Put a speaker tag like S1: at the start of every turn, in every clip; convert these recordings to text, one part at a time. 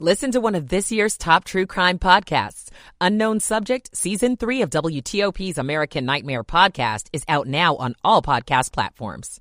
S1: Listen to one of this year's top true crime podcasts. Unknown Subject, Season 3 of WTOP's American Nightmare podcast is out now on all podcast platforms.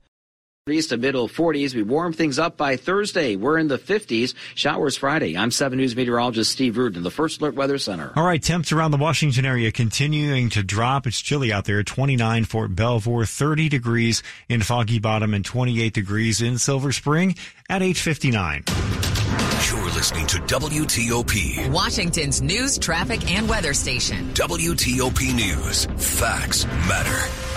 S2: East to middle 40s. We warm things up by Thursday. We're in the 50s. Showers Friday. I'm 7 News meteorologist Steve Rudin, the First Alert Weather Center.
S3: All right, temps around the Washington area continuing to drop. It's chilly out there. 29 Fort Belvoir, 30 degrees in Foggy Bottom, and 28 degrees in Silver Spring at 859.
S4: You're listening to WTOP,
S1: Washington's news, traffic, and weather station.
S4: WTOP News. Facts matter.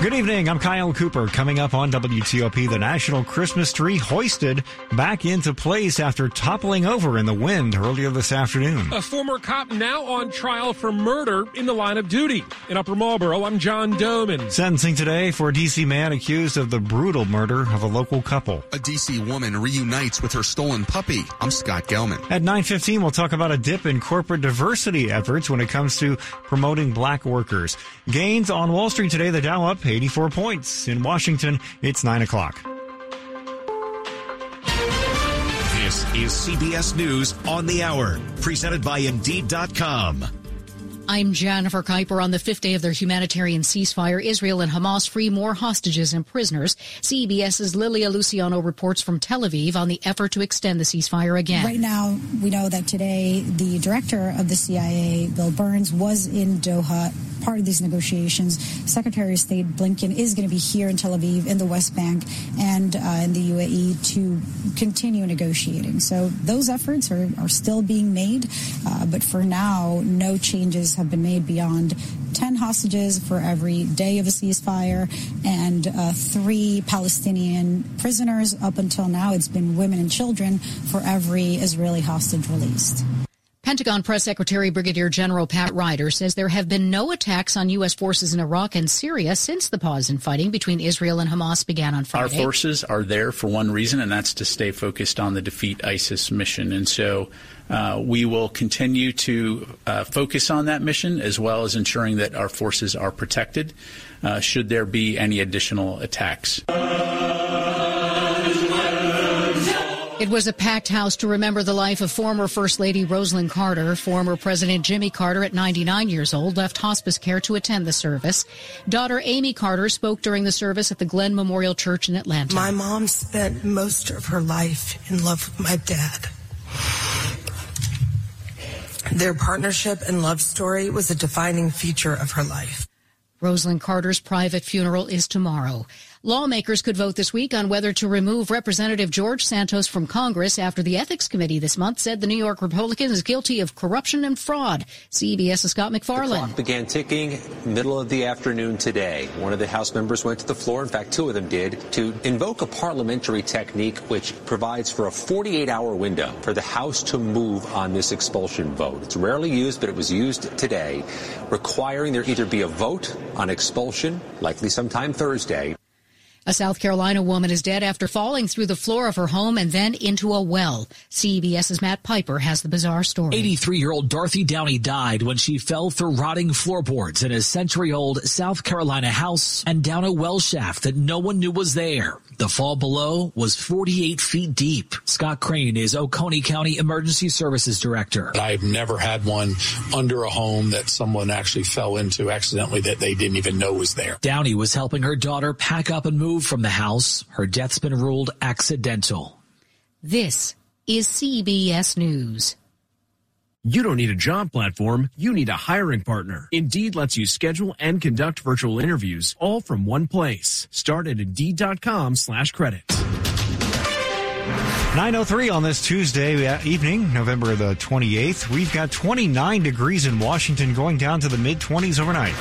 S3: Good evening. I'm Kyle Cooper. Coming up on WTOP, the national Christmas tree hoisted back into place after toppling over in the wind earlier this afternoon.
S5: A former cop now on trial for murder in the line of duty. In Upper Marlboro, I'm John Domen.
S3: Sentencing today for a D.C. man accused of the brutal murder of a local couple.
S6: A D.C. woman reunites with her stolen puppy. I'm Scott Gelman.
S3: At 9.15, we'll talk about a dip in corporate diversity efforts when it comes to promoting black workers. Gains on Wall Street today, the Dow up 84 points. In Washington, it's 9 o'clock.
S4: This is CBS News on the Hour, presented by Indeed.com.
S7: I'm Jennifer Keiper. On the fifth day of their humanitarian ceasefire, Israel and Hamas free more hostages and prisoners. CBS's Lilia Luciano reports from Tel Aviv on the effort to extend the ceasefire again.
S8: Right now, we know that today the director of the CIA, Bill Burns, was in Doha, part of these negotiations. Secretary of State Blinken is going to be here in Tel Aviv, in the West Bank, and uh, in the UAE to continue negotiating. So those efforts are, are still being made, uh, but for now, no changes have been made beyond 10 hostages for every day of a ceasefire and uh, three Palestinian prisoners. Up until now, it's been women and children for every Israeli hostage released.
S7: Pentagon Press Secretary Brigadier General Pat Ryder says there have been no attacks on U.S. forces in Iraq and Syria since the pause in fighting between Israel and Hamas began on Friday.
S9: Our forces are there for one reason, and that's to stay focused on the defeat ISIS mission. And so uh, we will continue to uh, focus on that mission as well as ensuring that our forces are protected uh, should there be any additional attacks.
S7: It was a packed house to remember the life of former First Lady Rosalynn Carter. Former President Jimmy Carter, at 99 years old, left hospice care to attend the service. Daughter Amy Carter spoke during the service at the Glenn Memorial Church in Atlanta.
S10: My mom spent most of her life in love with my dad. Their partnership and love story was a defining feature of her life.
S7: Rosalynn Carter's private funeral is tomorrow. Lawmakers could vote this week on whether to remove Representative George Santos from Congress after the Ethics Committee this month said the New York Republican is guilty of corruption and fraud. CBS's Scott MacFarlane.
S11: began ticking middle of the afternoon today. One of the House members went to the floor, in fact, two of them did, to invoke a parliamentary technique which provides for a 48-hour window for the House to move on this expulsion vote. It's rarely used, but it was used today, requiring there either be a vote on expulsion, likely sometime Thursday,
S7: a South Carolina woman is dead after falling through the floor of her home and then into a well. CBS's Matt Piper has the bizarre story.
S12: 83 year old Dorothy Downey died when she fell through rotting floorboards in a century old South Carolina house and down a well shaft that no one knew was there. The fall below was 48 feet deep. Scott Crane is Oconee County Emergency Services Director.
S13: I've never had one under a home that someone actually fell into accidentally that they didn't even know was there.
S12: Downey was helping her daughter pack up and move from the house. Her death's been ruled accidental.
S7: This is CBS News.
S14: You don't need a job platform, you need a hiring partner. Indeed lets you schedule and conduct virtual interviews all from one place. Start at Indeed.com slash credit.
S3: 903 on this Tuesday evening, November the 28th. We've got 29 degrees in Washington going down to the mid 20s overnight.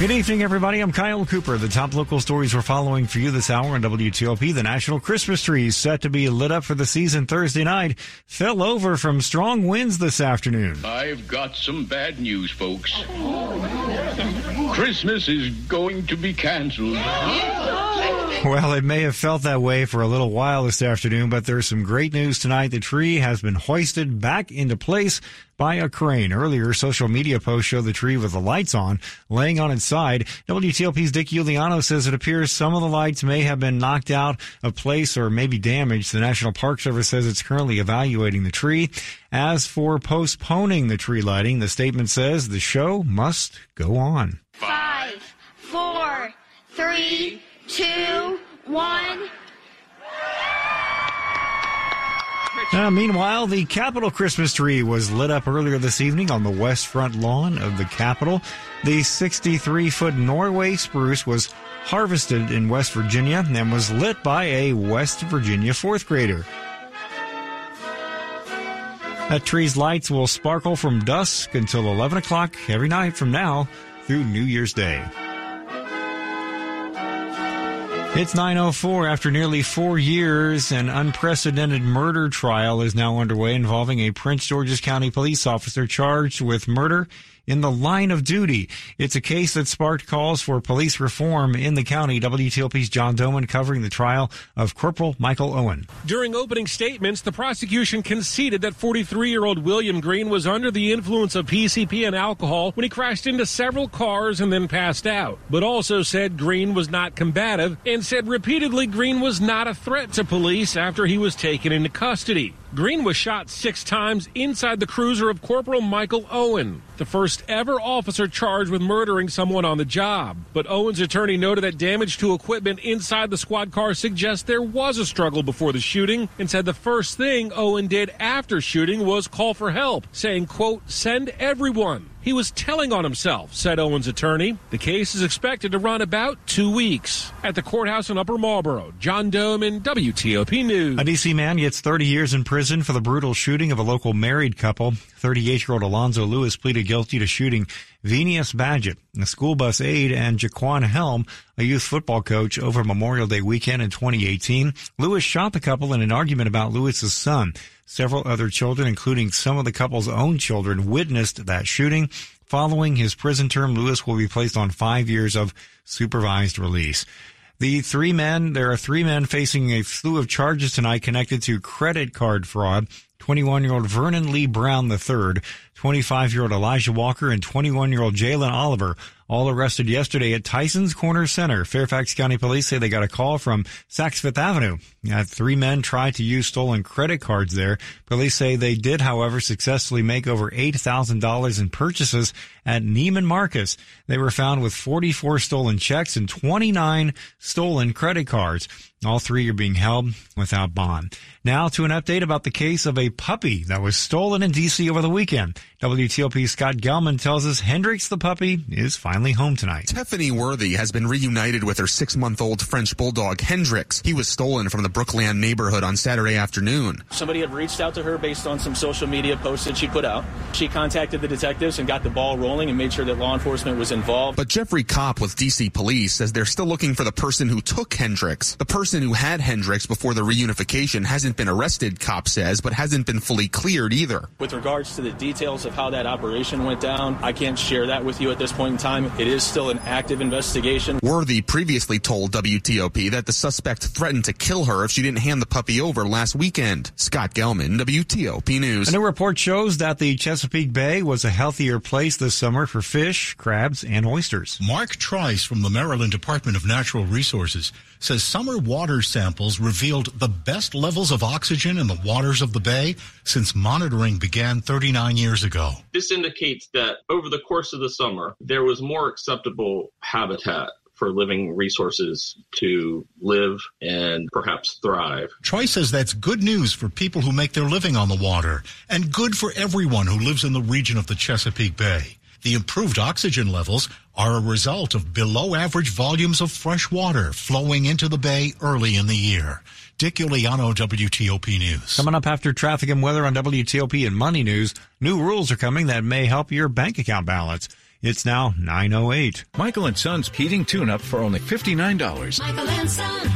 S3: Good evening, everybody. I'm Kyle Cooper. The top local stories we're following for you this hour on WTOP. The national Christmas tree is set to be lit up for the season Thursday night. Fell over from strong winds this afternoon.
S15: I've got some bad news, folks. Christmas is going to be canceled.
S3: Well, it may have felt that way for a little while this afternoon, but there's some great news tonight. The tree has been hoisted back into place by a crane. Earlier, social media posts show the tree with the lights on, laying on its side. WTOP's Dick Uliano says it appears some of the lights may have been knocked out of place or maybe damaged. The National Park Service says it's currently evaluating the tree. As for postponing the tree lighting, the statement says the show must go on.
S16: Five, four, three, two, one.
S3: Uh, meanwhile, the Capitol Christmas tree was lit up earlier this evening on the west front lawn of the Capitol. The 63 foot Norway spruce was harvested in West Virginia and was lit by a West Virginia fourth grader. That tree's lights will sparkle from dusk until 11 o'clock every night from now through New Year's Day. It's 904 after nearly four years. An unprecedented murder trial is now underway involving a Prince George's County police officer charged with murder in the line of duty. It's a case that sparked calls for police reform in the county. WTOP's John Domen covering the trial of Corporal Michael Owen.
S5: During opening statements, the prosecution conceded that 43 year old William Green was under the influence of PCP and alcohol when he crashed into several cars and then passed out, but also said Green was not combative and said repeatedly Green was not a threat to police after he was taken into custody. Green was shot six times inside the cruiser of Corporal Michael Owen, the first ever officer charged with murdering someone on the job. But Owen's attorney noted that damage to equipment inside the squad car suggests there was a struggle before the shooting and said the first thing Owen did after shooting was call for help, saying, quote, send everyone. He was telling on himself, said Owen's attorney. The case is expected to run about two weeks. At the courthouse in Upper Marlboro, John Domen WTOP News.
S3: A D.C. man gets 30 years in prison for the brutal shooting of a local married couple. 38 year old Alonzo Lewis pleaded guilty to shooting Venius Badgett, a school bus aide, and Jaquan Helm, a youth football coach, over Memorial Day weekend in 2018. Lewis shot the couple in an argument about Lewis's son. Several other children, including some of the couple's own children, witnessed that shooting. Following his prison term, Lewis will be placed on five years of supervised release. The three men, there are three men facing a slew of charges tonight connected to credit card fraud. 21 year old Vernon Lee Brown III, 25 year old Elijah Walker, and 21 year old Jalen Oliver all arrested yesterday at Tyson's Corner Center. Fairfax County Police say they got a call from Saks Fifth Avenue. Uh, three men tried to use stolen credit cards there. Police say they did, however, successfully make over $8,000 in purchases at Neiman Marcus. They were found with 44 stolen checks and 29 stolen credit cards. All three are being held without bond. Now to an update about the case of a puppy that was stolen in D.C. over the weekend. WTOP Scott Gelman tells us Hendrix the puppy is finally home tonight.
S6: Tiffany Worthy has been reunited with her six month old French bulldog Hendrix. He was stolen from the Brookland neighborhood on Saturday afternoon.
S17: Somebody had reached out to her based on some social media posts that she put out. She contacted the detectives and got the ball rolling and made sure that law enforcement was involved.
S6: But Jeffrey Kopp with DC Police says they're still looking for the person who took Hendrix. The person who had Hendrix before the reunification hasn't been arrested, Kopp says, but hasn't been fully cleared either.
S17: With regards to the details of how that operation went down, I can't share that with you at this point in time. It is still an active investigation.
S6: Worthy previously told WTOP that the suspect threatened to kill her if she didn't hand the puppy over last weekend. Scott Gelman, WTOP News.
S3: A new report shows that the Chesapeake Bay was a healthier place this summer for fish, crabs, and oysters.
S18: Mark Trice from the Maryland Department of Natural Resources says summer water samples revealed the best levels of oxygen in the waters of the bay since monitoring began 39 years ago.
S19: This indicates that over the course of the summer, there was more acceptable habitat for living resources to live and perhaps thrive.
S18: Troy says that's good news for people who make their living on the water and good for everyone who lives in the region of the Chesapeake Bay. The improved oxygen levels are a result of below average volumes of fresh water flowing into the bay early in the year. Dick Uliano, WTOP News.
S3: Coming up after traffic and weather on WTOP and Money News, new rules are coming that may help your bank account balance. It's now 908.
S20: Michael and Son's heating tune-up for only $59.
S16: Michael and Son.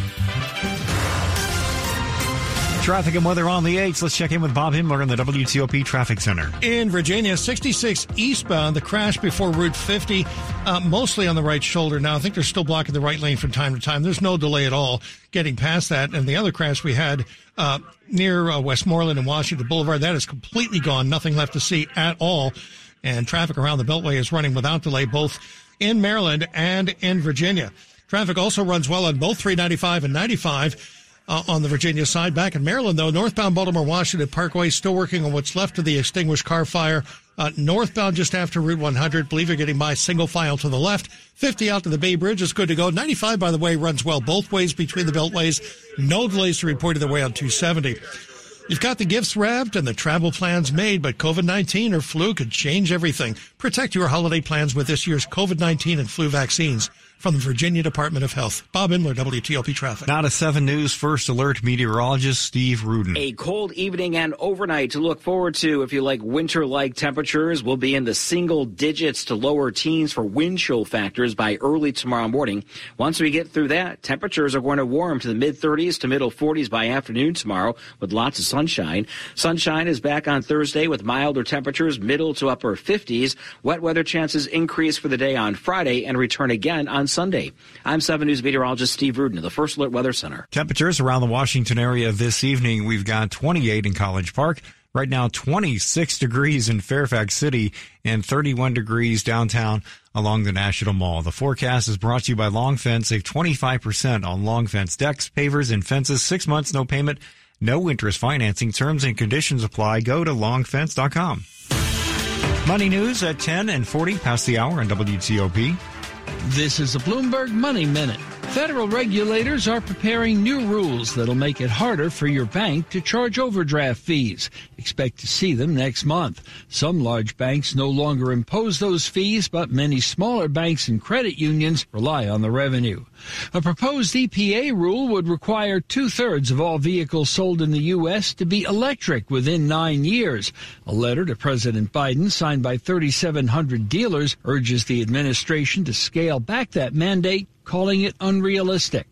S3: Traffic and weather on the 8s. Let's check in with Bob Himmler in the WTOP Traffic Center.
S21: In Virginia, 66 eastbound, the crash before Route 50, uh, mostly on the right shoulder. Now, I think they're still blocking the right lane from time to time. There's no delay at all getting past that. And the other crash we had uh, near uh, Westmoreland and Washington Boulevard, that is completely gone. Nothing left to see at all. And traffic around the Beltway is running without delay, both in Maryland and in Virginia. Traffic also runs well on both 395 and 95 uh, on the Virginia side. Back in Maryland, though, northbound Baltimore Washington Parkway still working on what's left of the extinguished car fire. Uh, northbound just after Route 100. Believe you're getting by single file to the left. 50 out to the Bay Bridge is good to go. 95, by the way, runs well both ways between the beltways. No delays to report either way on 270. You've got the gifts wrapped and the travel plans made, but COVID-19 or flu could change everything. Protect your holiday plans with this year's COVID-19 and flu vaccines from the Virginia Department of Health. Bob Himmler, WTOP Traffic.
S3: Now to 7 News First Alert meteorologist Steve Rudin.
S2: A cold evening and overnight to look forward to if you like winter-like temperatures. We'll be in the single digits to lower teens for wind chill factors by early tomorrow morning. Once we get through that, temperatures are going to warm to the mid 30s to middle 40s by afternoon tomorrow with lots of sunshine. Sunshine is back on Thursday with milder temperatures, middle to upper 50s. Wet weather chances increase for the day on Friday and return again on Sunday. I'm 7 News meteorologist Steve Rudin of the First Alert Weather Center.
S3: Temperatures around the Washington area this evening. We've got 28 in College Park. Right now, 26 degrees in Fairfax City and 31 degrees downtown along the National Mall. The forecast is brought to you by Long Fence. Save 25% on Long Fence decks, pavers, and fences. Six months, no payment, no interest financing. Terms and conditions apply. Go to longfence.com. Money news at 10 and 40 past the hour on WTOP.
S22: This is a Bloomberg Money Minute. Federal regulators are preparing new rules that'll make it harder for your bank to charge overdraft fees. Expect to see them next month. Some large banks no longer impose those fees, but many smaller banks and credit unions rely on the revenue. A proposed EPA rule would require two thirds of all vehicles sold in the U.S. to be electric within nine years. A letter to President Biden signed by 3,700 dealers urges the administration to scale back that mandate calling it unrealistic.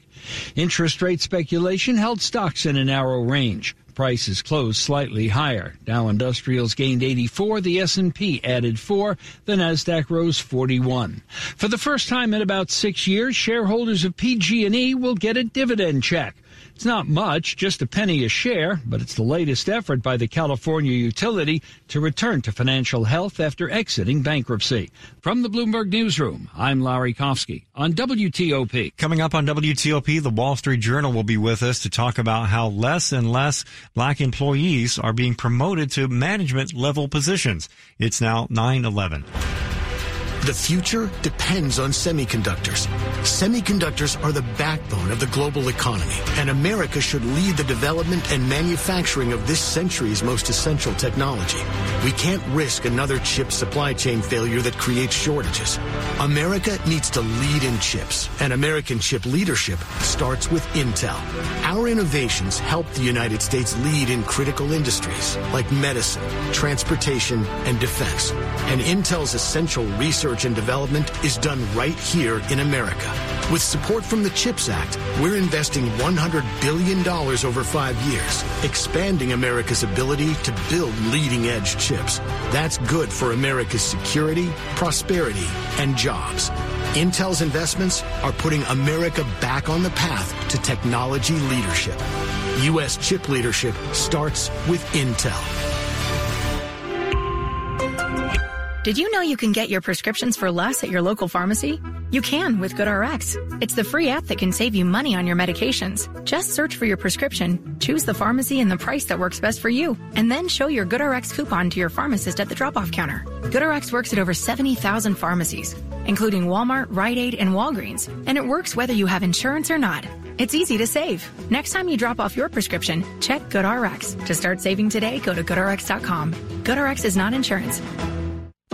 S22: Interest rate speculation held stocks in a narrow range. Prices closed slightly higher. Dow Industrials gained 84, the S&P added 4, the Nasdaq rose 41. For the first time in about 6 years, shareholders of PG&E will get a dividend check. It's not much, just a penny a share, but it's the latest effort by the California utility to return to financial health after exiting bankruptcy. From the Bloomberg Newsroom, I'm Larry Kofsky on WTOP.
S3: Coming up on WTOP, the Wall Street Journal will be with us to talk about how less and less black employees are being promoted to management level positions. It's now 9-11.
S23: The future depends on semiconductors. Semiconductors are the backbone of the global economy, and America should lead the development and manufacturing of this century's most essential technology. We can't risk another chip supply chain failure that creates shortages. America needs to lead in chips, and American chip leadership starts with Intel. Our innovations help the United States lead in critical industries like medicine, transportation, and defense. And Intel's essential research research and development is done right here in America. With support from the CHIPS Act, we're investing $100 billion over five years, expanding America's ability to build leading edge chips. That's good for America's security, prosperity, and jobs. Intel's investments are putting America back on the path to technology leadership. U.S. chip leadership starts with Intel.
S24: Did you know you can get your prescriptions for less at your local pharmacy? You can with GoodRx. It's the free app that can save you money on your medications. Just search for your prescription, choose the pharmacy and the price that works best for you, and then show your GoodRx coupon to your pharmacist at the drop-off counter. GoodRx works at over 70,000 pharmacies, including Walmart, Rite Aid, and Walgreens, and it works whether you have insurance or not. It's easy to save. Next time you drop off your prescription, check GoodRx. To start saving today, go to GoodRx.com. GoodRx is not insurance.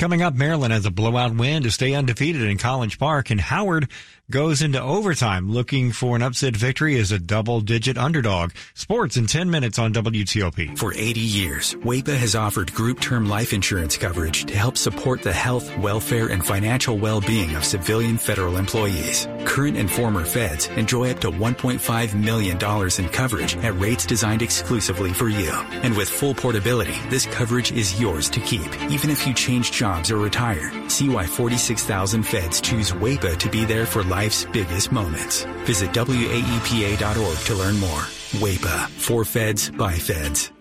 S3: Coming up, Maryland has a blowout win to stay undefeated in College Park, and Howard goes into overtime looking for an upset victory as a double-digit underdog. Sports in 10 minutes on WTOP.
S25: For 80 years, WAEPA has offered group term life insurance coverage to help support the health, welfare, and financial well-being of civilian federal employees. Current and former feds enjoy up to $1.5 million in coverage at rates designed exclusively for you. And with full portability, this coverage is yours to keep, even if you change jobs or retire. See why 46,000 feds choose WAEPA to be there for life's biggest moments. Visit WAEPA.org to learn more. WAEPA. For feds, by feds.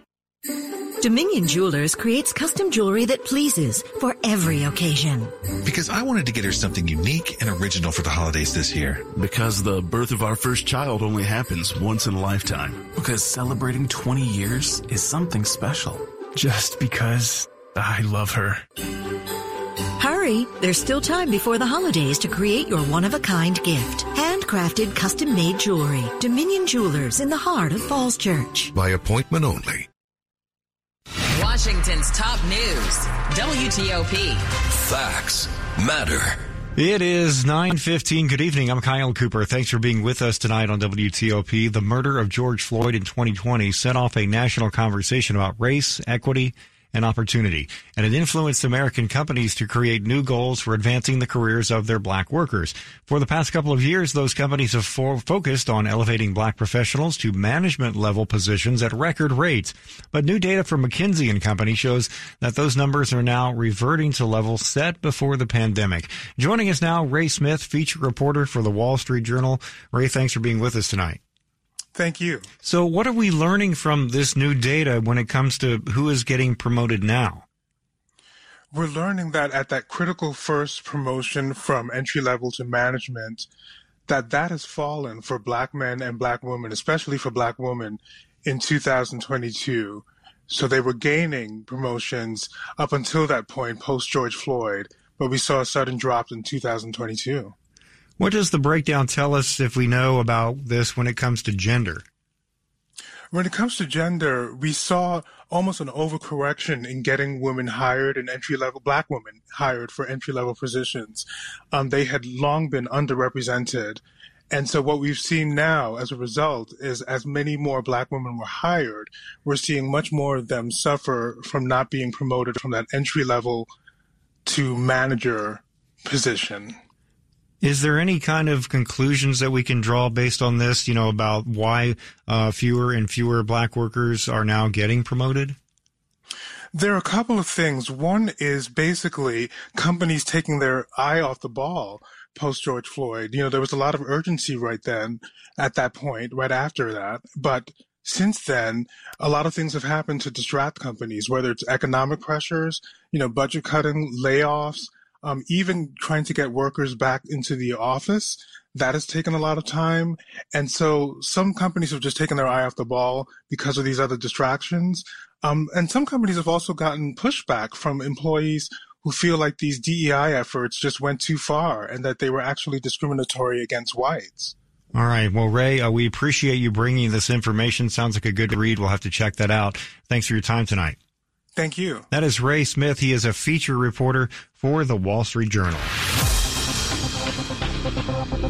S26: Dominion Jewelers creates custom jewelry that pleases for every occasion.
S27: Because I wanted to get her something unique and original for the holidays this year.
S28: Because the birth of our first child only happens once in a lifetime.
S29: Because celebrating 20 years is something special. Just because I love her.
S26: Hurry! There's still time before the holidays to create your one-of-a-kind gift. Handcrafted, custom-made jewelry. Dominion Jewelers in the heart of Falls Church.
S30: By appointment only.
S31: Washington's top news. WTOP.
S30: Facts matter.
S3: It is 9:15. Good evening. I'm Kyle Cooper. Thanks for being with us tonight on WTOP. The murder of George Floyd in 2020 set off a national conversation about race, equity, and opportunity, and it influenced American companies to create new goals for advancing the careers of their black workers. For the past couple of years, those companies have focused on elevating black professionals to management level positions at record rates. But new data from McKinsey and Company shows that those numbers are now reverting to levels set before the pandemic. Joining us now, Ray Smith, feature reporter for the Wall Street Journal. Ray, thanks for being with us tonight.
S32: Thank you.
S3: So, what are we learning from this new data when it comes to who is getting promoted now?
S32: We're learning that at that critical first promotion from entry level to management, that that has fallen for black men and black women, especially for black women in 2022. So they were gaining promotions up until that point post George Floyd, but we saw a sudden drop in 2022.
S3: What does the breakdown tell us if we know about this when it comes to gender?
S32: When it comes to gender, we saw almost an overcorrection in getting women hired and entry level, black women hired for entry level positions. Um, they had long been underrepresented. And so what we've seen now as a result is as many more black women were hired, we're seeing much more of them suffer from not being promoted from that entry level to manager position.
S3: Is there any kind of conclusions that we can draw based on this, you know, about why uh, fewer and fewer black workers are now getting promoted?
S32: There are a couple of things. One is basically companies taking their eye off the ball post George Floyd. You know, there was a lot of urgency right then at that point, right after that. But since then, a lot of things have happened to distract companies, whether it's economic pressures, you know, budget cutting, layoffs, um, even trying to get workers back into the office, that has taken a lot of time. And so some companies have just taken their eye off the ball because of these other distractions. Um, and some companies have also gotten pushback from employees who feel like these DEI efforts just went too far and that they were actually discriminatory against whites.
S3: All right. Well, Ray, uh, we appreciate you bringing this information. Sounds like a good read. We'll have to check that out. Thanks for your time tonight.
S32: Thank you.
S3: That is Ray Smith. He is a feature reporter for the Wall Street Journal.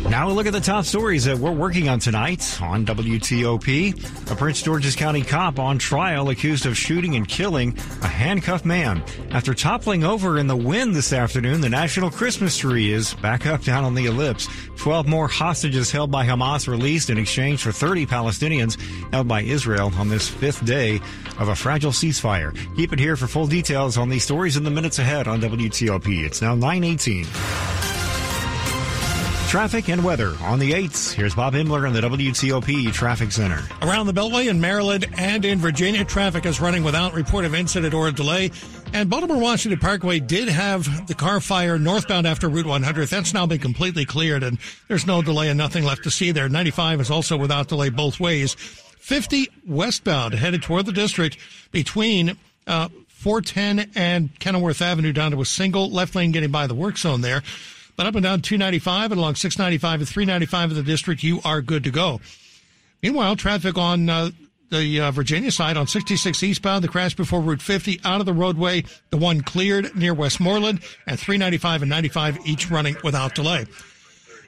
S3: Now we look at the top stories that we're working on tonight on WTOP. A Prince George's County cop on trial accused of shooting and killing a handcuffed man. After toppling over in the wind this afternoon, the national Christmas tree is back up down on the ellipse. Twelve more hostages held by Hamas released in exchange for 30 Palestinians held by Israel on this fifth day of a fragile ceasefire. Keep it here for full details on these stories in the minutes ahead on WTOP. It's now 918. Traffic and weather on the 8th. Here's Bob Himmler in the WTOP Traffic Center.
S21: Around the Beltway in Maryland and in Virginia, traffic is running without report of incident or delay. And Baltimore Washington Parkway did have the car fire northbound after Route 100. That's now been completely cleared and there's no delay and nothing left to see there. 95 is also without delay both ways. 50 westbound headed toward the district between uh, 410 and Kenilworth Avenue down to a single left lane getting by the work zone there. But up and down 295 and along 695 and 395 of the district, you are good to go. Meanwhile, traffic on uh, the uh, Virginia side on 66 eastbound, the crash before Route 50 out of the roadway, the one cleared near Westmoreland, and 395 and 95 each running without delay.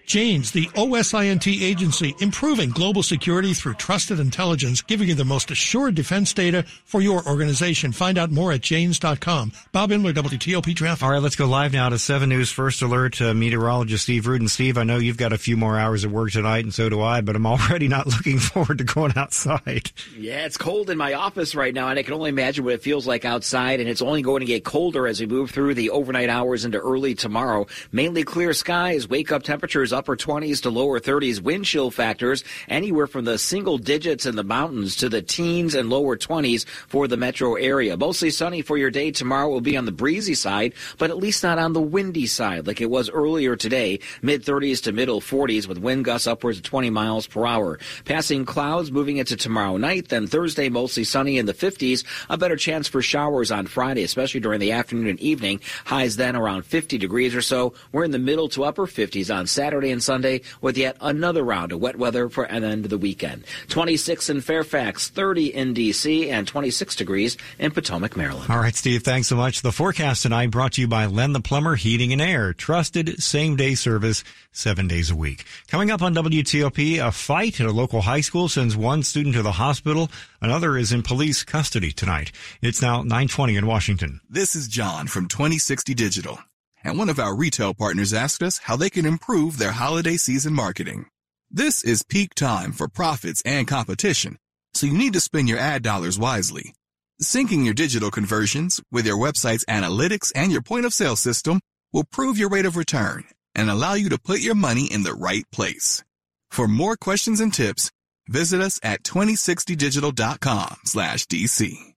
S21: Janes, the OSINT agency, improving global security through trusted intelligence, giving you the most assured defense data for your organization. Find out more at janes.com. Bob Himmler, WTOP Traffic.
S3: All right, let's go live now to 7 News First Alert uh, meteorologist Steve Rudin. Steve, I know you've got a few more hours of work tonight, and so do I, but I'm already not looking forward to going outside.
S2: Yeah, it's cold in my office right now, and I can only imagine what it feels like outside, and it's only going to get colder as we move through the overnight hours into early tomorrow. Mainly clear skies, wake up temperatures upper 20s to lower 30s, wind chill factors anywhere from the single digits in the mountains to the teens and lower 20s for the metro area. Mostly sunny for your day tomorrow will be on the breezy side, but at least not on the windy side like it was earlier today. Mid 30s to middle 40s with wind gusts upwards of 20 miles per hour. Passing clouds moving into tomorrow night, then Thursday mostly sunny in the 50s. A better chance for showers on Friday, especially during the afternoon and evening. Highs then around 50 degrees or so. We're in the middle to upper 50s on Saturday and Sunday with yet another round of wet weather for an end of the weekend. 26 in Fairfax, 30 in D.C., and 26 degrees in Potomac, Maryland.
S3: All right, Steve, thanks so much. The forecast tonight brought to you by Len the Plumber Heating and Air. Trusted same day service seven days a week. Coming up on WTOP, a fight at a local high school sends one student to the hospital. Another is in police custody tonight. It's now 920 in Washington.
S33: This is John from 2060 Digital. And one of our retail partners asked us how they can improve their holiday season marketing. This is peak time for profits and competition, so you need to spend your ad dollars wisely. Syncing your digital conversions with your website's analytics and your point of sale system will prove your rate of return and allow you to put your money in the right place. For more questions and tips, visit us at 2060digital.com slash DC.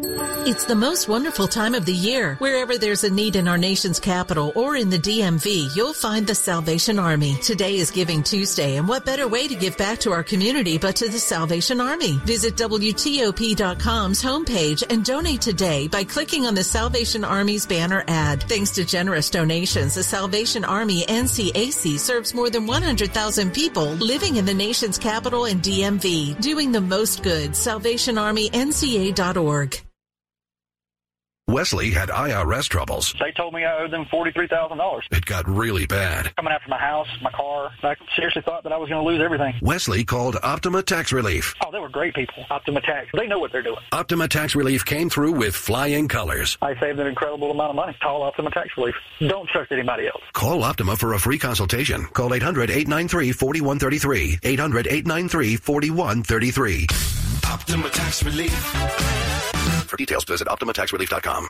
S34: It's the most wonderful time of the year. Wherever there's a need in our nation's capital or in the DMV, you'll find the Salvation Army. Today is Giving Tuesday, and what better way to give back to our community but to the Salvation Army? Visit WTOP.com's homepage and donate today by clicking on the Salvation Army's banner ad. Thanks to generous donations, the Salvation Army NCAC serves more than 100,000 people living in the nation's capital and DMV, doing the most good. SalvationArmyNCA.org.
S30: Wesley had IRS troubles.
S35: They told me I owed them $43,000.
S30: It got really bad.
S35: Coming after my house, my car. I seriously thought that I was going to lose everything.
S30: Wesley called Optima Tax Relief.
S35: Oh, they were great people. Optima Tax. They know what they're doing.
S30: Optima Tax Relief came through with flying colors.
S35: I saved an incredible amount of money. Call Optima Tax Relief. Don't trust anybody else.
S30: Call Optima for a free consultation. Call 800-893-4133. 800-893-4133. Optima Tax Relief. For details, visit OptimaTaxRelief.com.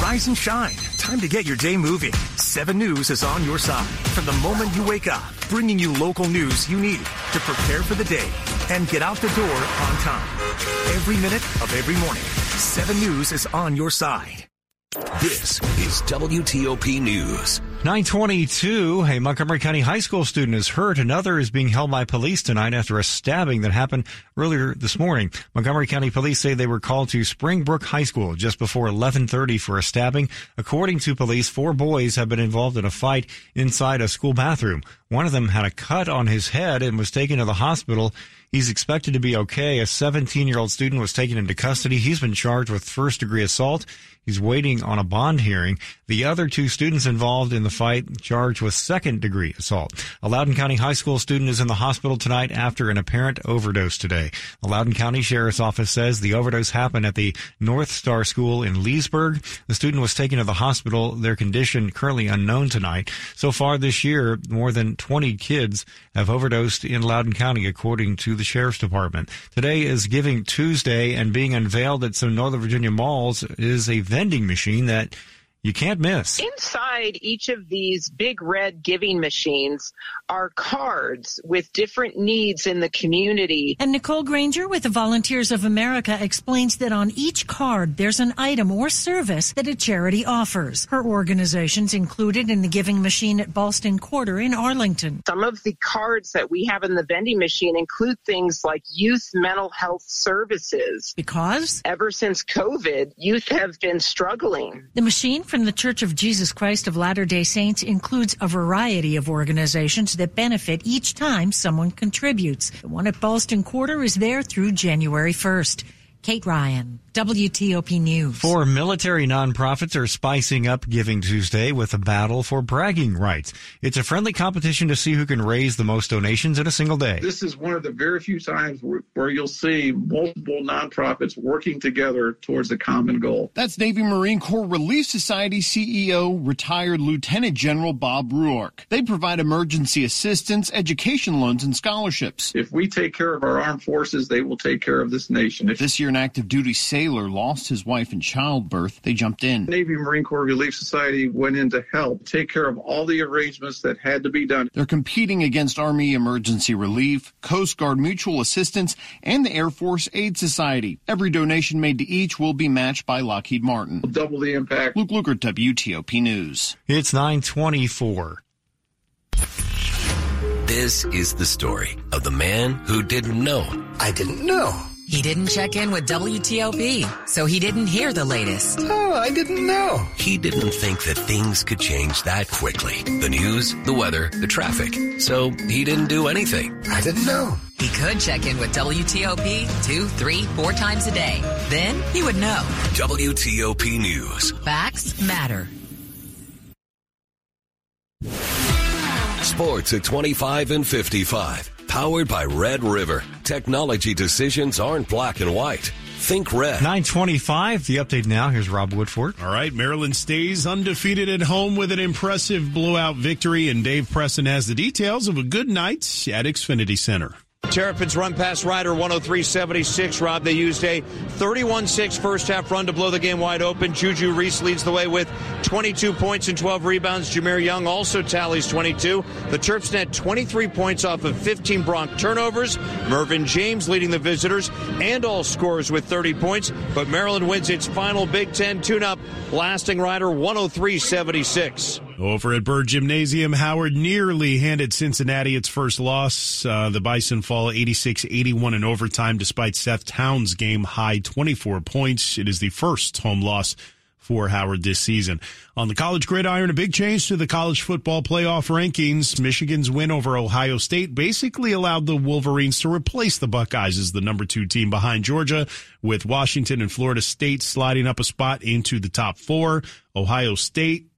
S36: Rise and shine. Time to get your day moving. 7 News is on your side from the moment you wake up, bringing you local news you need to prepare for the day and get out the door on time. Every minute of every morning, 7 News is on your side.
S30: This is WTOP News.
S3: 922. A Montgomery County High School student is hurt. Another is being held by police tonight after a stabbing that happened earlier this morning. Montgomery County police say they were called to Springbrook High School just before 1130 for a stabbing. According to police, four boys have been involved in a fight inside a school bathroom. One of them had a cut on his head and was taken to the hospital. He's expected to be okay. A 17 year old student was taken into custody. He's been charged with first degree assault. He's waiting on a bond hearing. The other two students involved in the fight charged with second degree assault. A Loudoun County High School student is in the hospital tonight after an apparent overdose today. The Loudoun County Sheriff's Office says the overdose happened at the North Star School in Leesburg. The student was taken to the hospital. Their condition currently unknown tonight. So far this year, more than 20 kids have overdosed in Loudoun County, according to the Sheriff's Department. Today is Giving Tuesday, and being unveiled at some Northern Virginia malls is a vending machine that you can't miss.
S37: Inside each of these big red giving machines are cards with different needs in the community.
S38: And Nicole Granger with the Volunteers of America explains that on each card there's an item or service that a charity offers. Her organization's included in the giving machine at Ballston Quarter in Arlington.
S37: Some of the cards that we have in the vending machine include things like youth mental health services.
S38: Because?
S37: Ever since COVID, youth have been struggling.
S38: The machine from the Church of Jesus Christ of Latter day Saints includes a variety of organizations that benefit each time someone contributes. The one at Ballston Quarter is there through January 1st. Kate Ryan, WTOP News.
S3: Four military nonprofits are spicing up Giving Tuesday with a battle for bragging rights. It's a friendly competition to see who can raise the most donations in a single day.
S39: This is one of the very few times where, where you'll see multiple nonprofits working together towards a common goal.
S40: That's Navy Marine Corps Relief Society CEO, retired Lieutenant General Bob Ruark. They provide emergency assistance, education loans, and scholarships.
S39: If we take care of our armed forces, they will take care of this nation. If
S40: this year, an active duty sailor lost his wife in childbirth. They jumped in.
S39: Navy Marine Corps Relief Society went in to help take care of all the arrangements that had to be done.
S40: They're competing against Army Emergency Relief, Coast Guard Mutual Assistance, and the Air Force Aid Society. Every donation made to each will be matched by Lockheed Martin.
S39: We'll double the impact.
S40: Luke Lukert, WTOP News.
S3: It's 924.
S41: This is the story of the man who didn't know.
S42: I didn't know.
S31: He didn't check in with WTOP, so he didn't hear the latest.
S42: Oh, I didn't know.
S41: He didn't think that things could change that quickly. The news, the weather, the traffic. So he didn't do anything.
S42: I didn't know.
S31: He could check in with WTOP two, three, four times a day. Then he would know.
S41: WTOP News.
S31: Facts matter.
S41: Sports at 25 and 55. Powered by Red River. Technology decisions aren't black and white. Think red.
S3: 925, the update now. Here's Rob Woodford.
S43: All right, Maryland stays undefeated at home with an impressive blowout victory, and Dave Preston has the details of a good night at Xfinity Center.
S44: Terrapins run past Rider 103.76. Rob, they used a 31-6 first half run to blow the game wide open. Juju Reese leads the way with 22 points and 12 rebounds. Jahmir Young also tallies 22. The Terps net 23 points off of 15 Bronc turnovers. Mervin James leading the visitors and all scorers with 30 points. But Maryland wins its final Big Ten tune-up, lasting Rider 103.76.
S43: Over at Burr Gymnasium, Howard nearly handed Cincinnati its first loss. Uh, the Bison fall 86-81 in overtime despite Seth Towns' game high 24 points. It is the first home loss for Howard this season. On the college gridiron, a big change to the college football playoff rankings. Michigan's win over Ohio State basically allowed the Wolverines to replace the Buckeyes as the number two team behind Georgia, with Washington and Florida State sliding up a spot into the top four. Ohio State